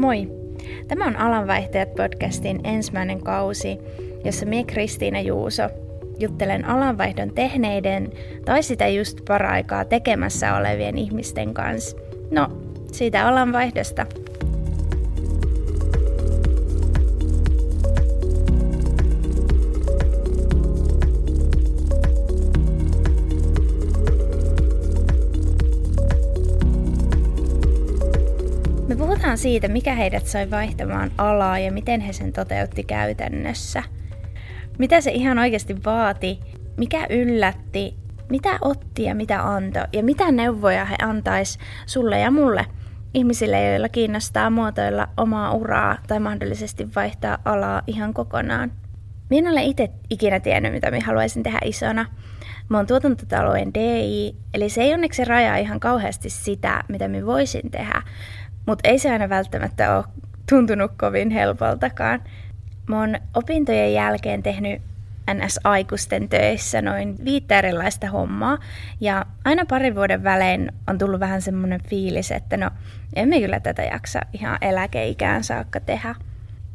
Moi! Tämä on Alanvaihtajat podcastin ensimmäinen kausi, jossa minä Kristiina Juuso juttelen alanvaihdon tehneiden tai sitä just paraikaa tekemässä olevien ihmisten kanssa. No, siitä alanvaihdosta. Siitä, mikä heidät sai vaihtamaan alaa ja miten he sen toteutti käytännössä. Mitä se ihan oikeasti vaati, mikä yllätti, mitä otti ja mitä antoi ja mitä neuvoja he antais sulle ja mulle, ihmisille, joilla kiinnostaa muotoilla omaa uraa tai mahdollisesti vaihtaa alaa ihan kokonaan. Minä en ole itse ikinä tiennyt, mitä minä haluaisin tehdä isona. Mä oon tuotantotalouden DI, eli se ei onneksi rajaa ihan kauheasti sitä, mitä minä voisin tehdä, mutta ei se aina välttämättä ole tuntunut kovin helpoltakaan. Mä oon opintojen jälkeen tehnyt NS-aikuisten töissä noin viittä erilaista hommaa. Ja aina parin vuoden välein on tullut vähän semmoinen fiilis, että no emme kyllä tätä jaksa ihan eläkeikään saakka tehdä.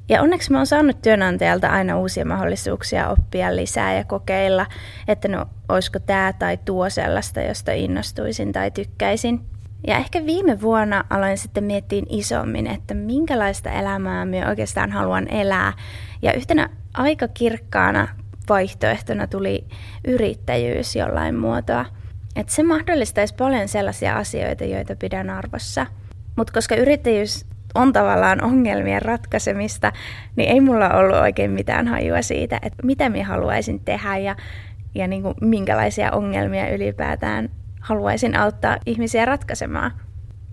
Ja onneksi mä oon saanut työnantajalta aina uusia mahdollisuuksia oppia lisää ja kokeilla, että no olisiko tämä tai tuo sellaista, josta innostuisin tai tykkäisin. Ja ehkä viime vuonna aloin sitten miettiä isommin, että minkälaista elämää minä oikeastaan haluan elää. Ja yhtenä aika kirkkaana vaihtoehtona tuli yrittäjyys jollain muotoa. Että se mahdollistaisi paljon sellaisia asioita, joita pidän arvossa. Mutta koska yrittäjyys on tavallaan ongelmien ratkaisemista, niin ei mulla ollut oikein mitään hajua siitä, että mitä minä haluaisin tehdä ja, ja niin kuin minkälaisia ongelmia ylipäätään haluaisin auttaa ihmisiä ratkaisemaan.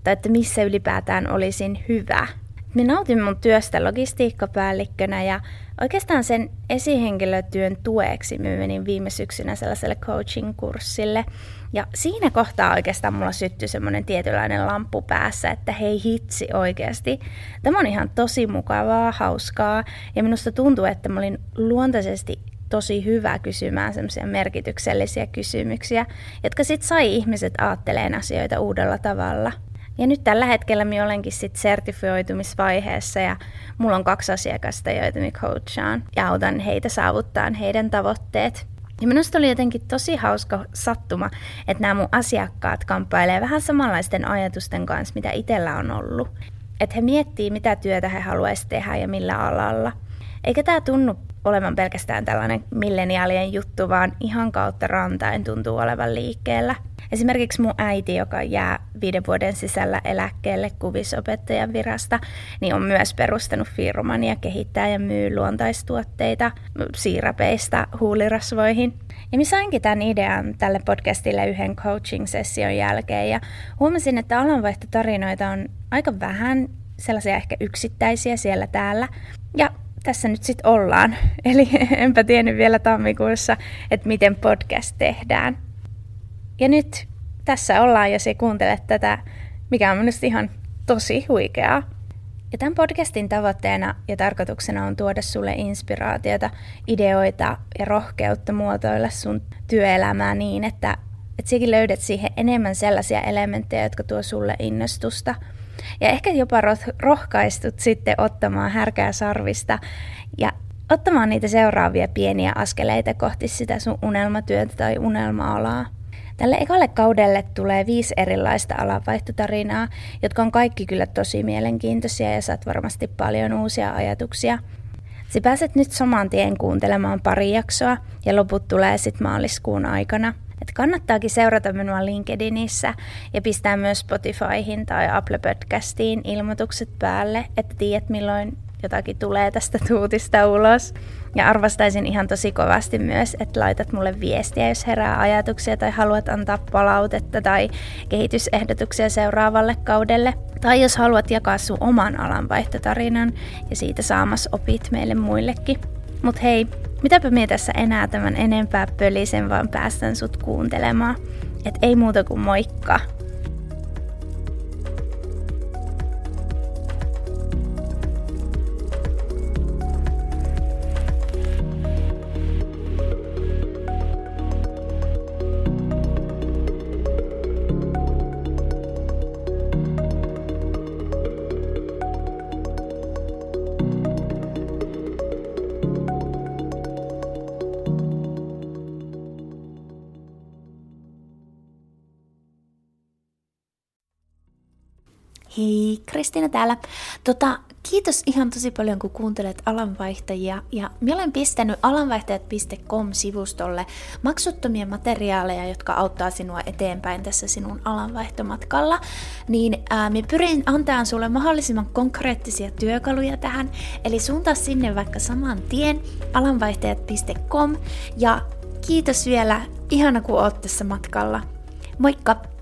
Tai että missä ylipäätään olisin hyvä. Minä nautin mun työstä logistiikkapäällikkönä ja oikeastaan sen esihenkilötyön tueksi mä menin viime syksynä sellaiselle coaching-kurssille. Ja siinä kohtaa oikeastaan mulla syttyi semmoinen tietynlainen lamppu päässä, että hei hitsi oikeasti. Tämä on ihan tosi mukavaa, hauskaa ja minusta tuntuu, että mä olin luontaisesti tosi hyvä kysymään semmoisia merkityksellisiä kysymyksiä, jotka sitten sai ihmiset ajatteleen asioita uudella tavalla. Ja nyt tällä hetkellä minä olenkin sitten sertifioitumisvaiheessa ja mulla on kaksi asiakasta, joita minä coachaan ja autan heitä saavuttaa heidän tavoitteet. Ja minusta oli jotenkin tosi hauska sattuma, että nämä mun asiakkaat kamppailee vähän samanlaisten ajatusten kanssa, mitä itsellä on ollut. Että he miettii, mitä työtä he haluaisivat tehdä ja millä alalla. Eikä tämä tunnu olevan pelkästään tällainen milleniaalien juttu, vaan ihan kautta rantain tuntuu olevan liikkeellä. Esimerkiksi mun äiti, joka jää viiden vuoden sisällä eläkkeelle kuvisopettajan virasta, niin on myös perustanut firman ja kehittää ja myy luontaistuotteita siirapeista huulirasvoihin. Ja mä sainkin tämän idean tälle podcastille yhden coaching-session jälkeen ja huomasin, että alanvaihtotarinoita on aika vähän sellaisia ehkä yksittäisiä siellä täällä. Ja tässä nyt sitten ollaan. Eli enpä tiennyt vielä tammikuussa, että miten podcast tehdään. Ja nyt tässä ollaan, jos ei kuuntele tätä, mikä on minusta ihan tosi huikeaa. Ja tämän podcastin tavoitteena ja tarkoituksena on tuoda sulle inspiraatiota, ideoita ja rohkeutta muotoilla sun työelämää niin, että, että sekin löydät siihen enemmän sellaisia elementtejä, jotka tuo sulle innostusta – ja ehkä jopa rohkaistut sitten ottamaan härkää sarvista ja ottamaan niitä seuraavia pieniä askeleita kohti sitä sun unelmatyötä tai unelma-alaa. Tälle ekalle kaudelle tulee viisi erilaista alanvaihtotarinaa, jotka on kaikki kyllä tosi mielenkiintoisia ja saat varmasti paljon uusia ajatuksia. Sä pääset nyt saman tien kuuntelemaan pari jaksoa ja loput tulee sitten maaliskuun aikana – että kannattaakin seurata minua LinkedInissä ja pistää myös Spotifyhin tai Apple Podcastiin ilmoitukset päälle, että tiedät milloin jotakin tulee tästä tuutista ulos. Ja arvostaisin ihan tosi kovasti myös, että laitat mulle viestiä, jos herää ajatuksia tai haluat antaa palautetta tai kehitysehdotuksia seuraavalle kaudelle. Tai jos haluat jakaa sun oman alanvaihtotarinan ja siitä saamas opit meille muillekin. Mut hei, mitäpä mie tässä enää tämän enempää pölisen, vaan päästän sut kuuntelemaan. Et ei muuta kuin moikka! Hei, Kristiina täällä. Tota, kiitos ihan tosi paljon, kun kuuntelet alanvaihtajia. Ja minä olen pistänyt alanvaihtajat.com-sivustolle maksuttomia materiaaleja, jotka auttaa sinua eteenpäin tässä sinun alanvaihtomatkalla. Niin ää, minä pyrin antamaan sulle mahdollisimman konkreettisia työkaluja tähän. Eli suuntaa sinne vaikka saman tien alanvaihtajat.com. Ja kiitos vielä, ihana kun oot tässä matkalla. Moikka!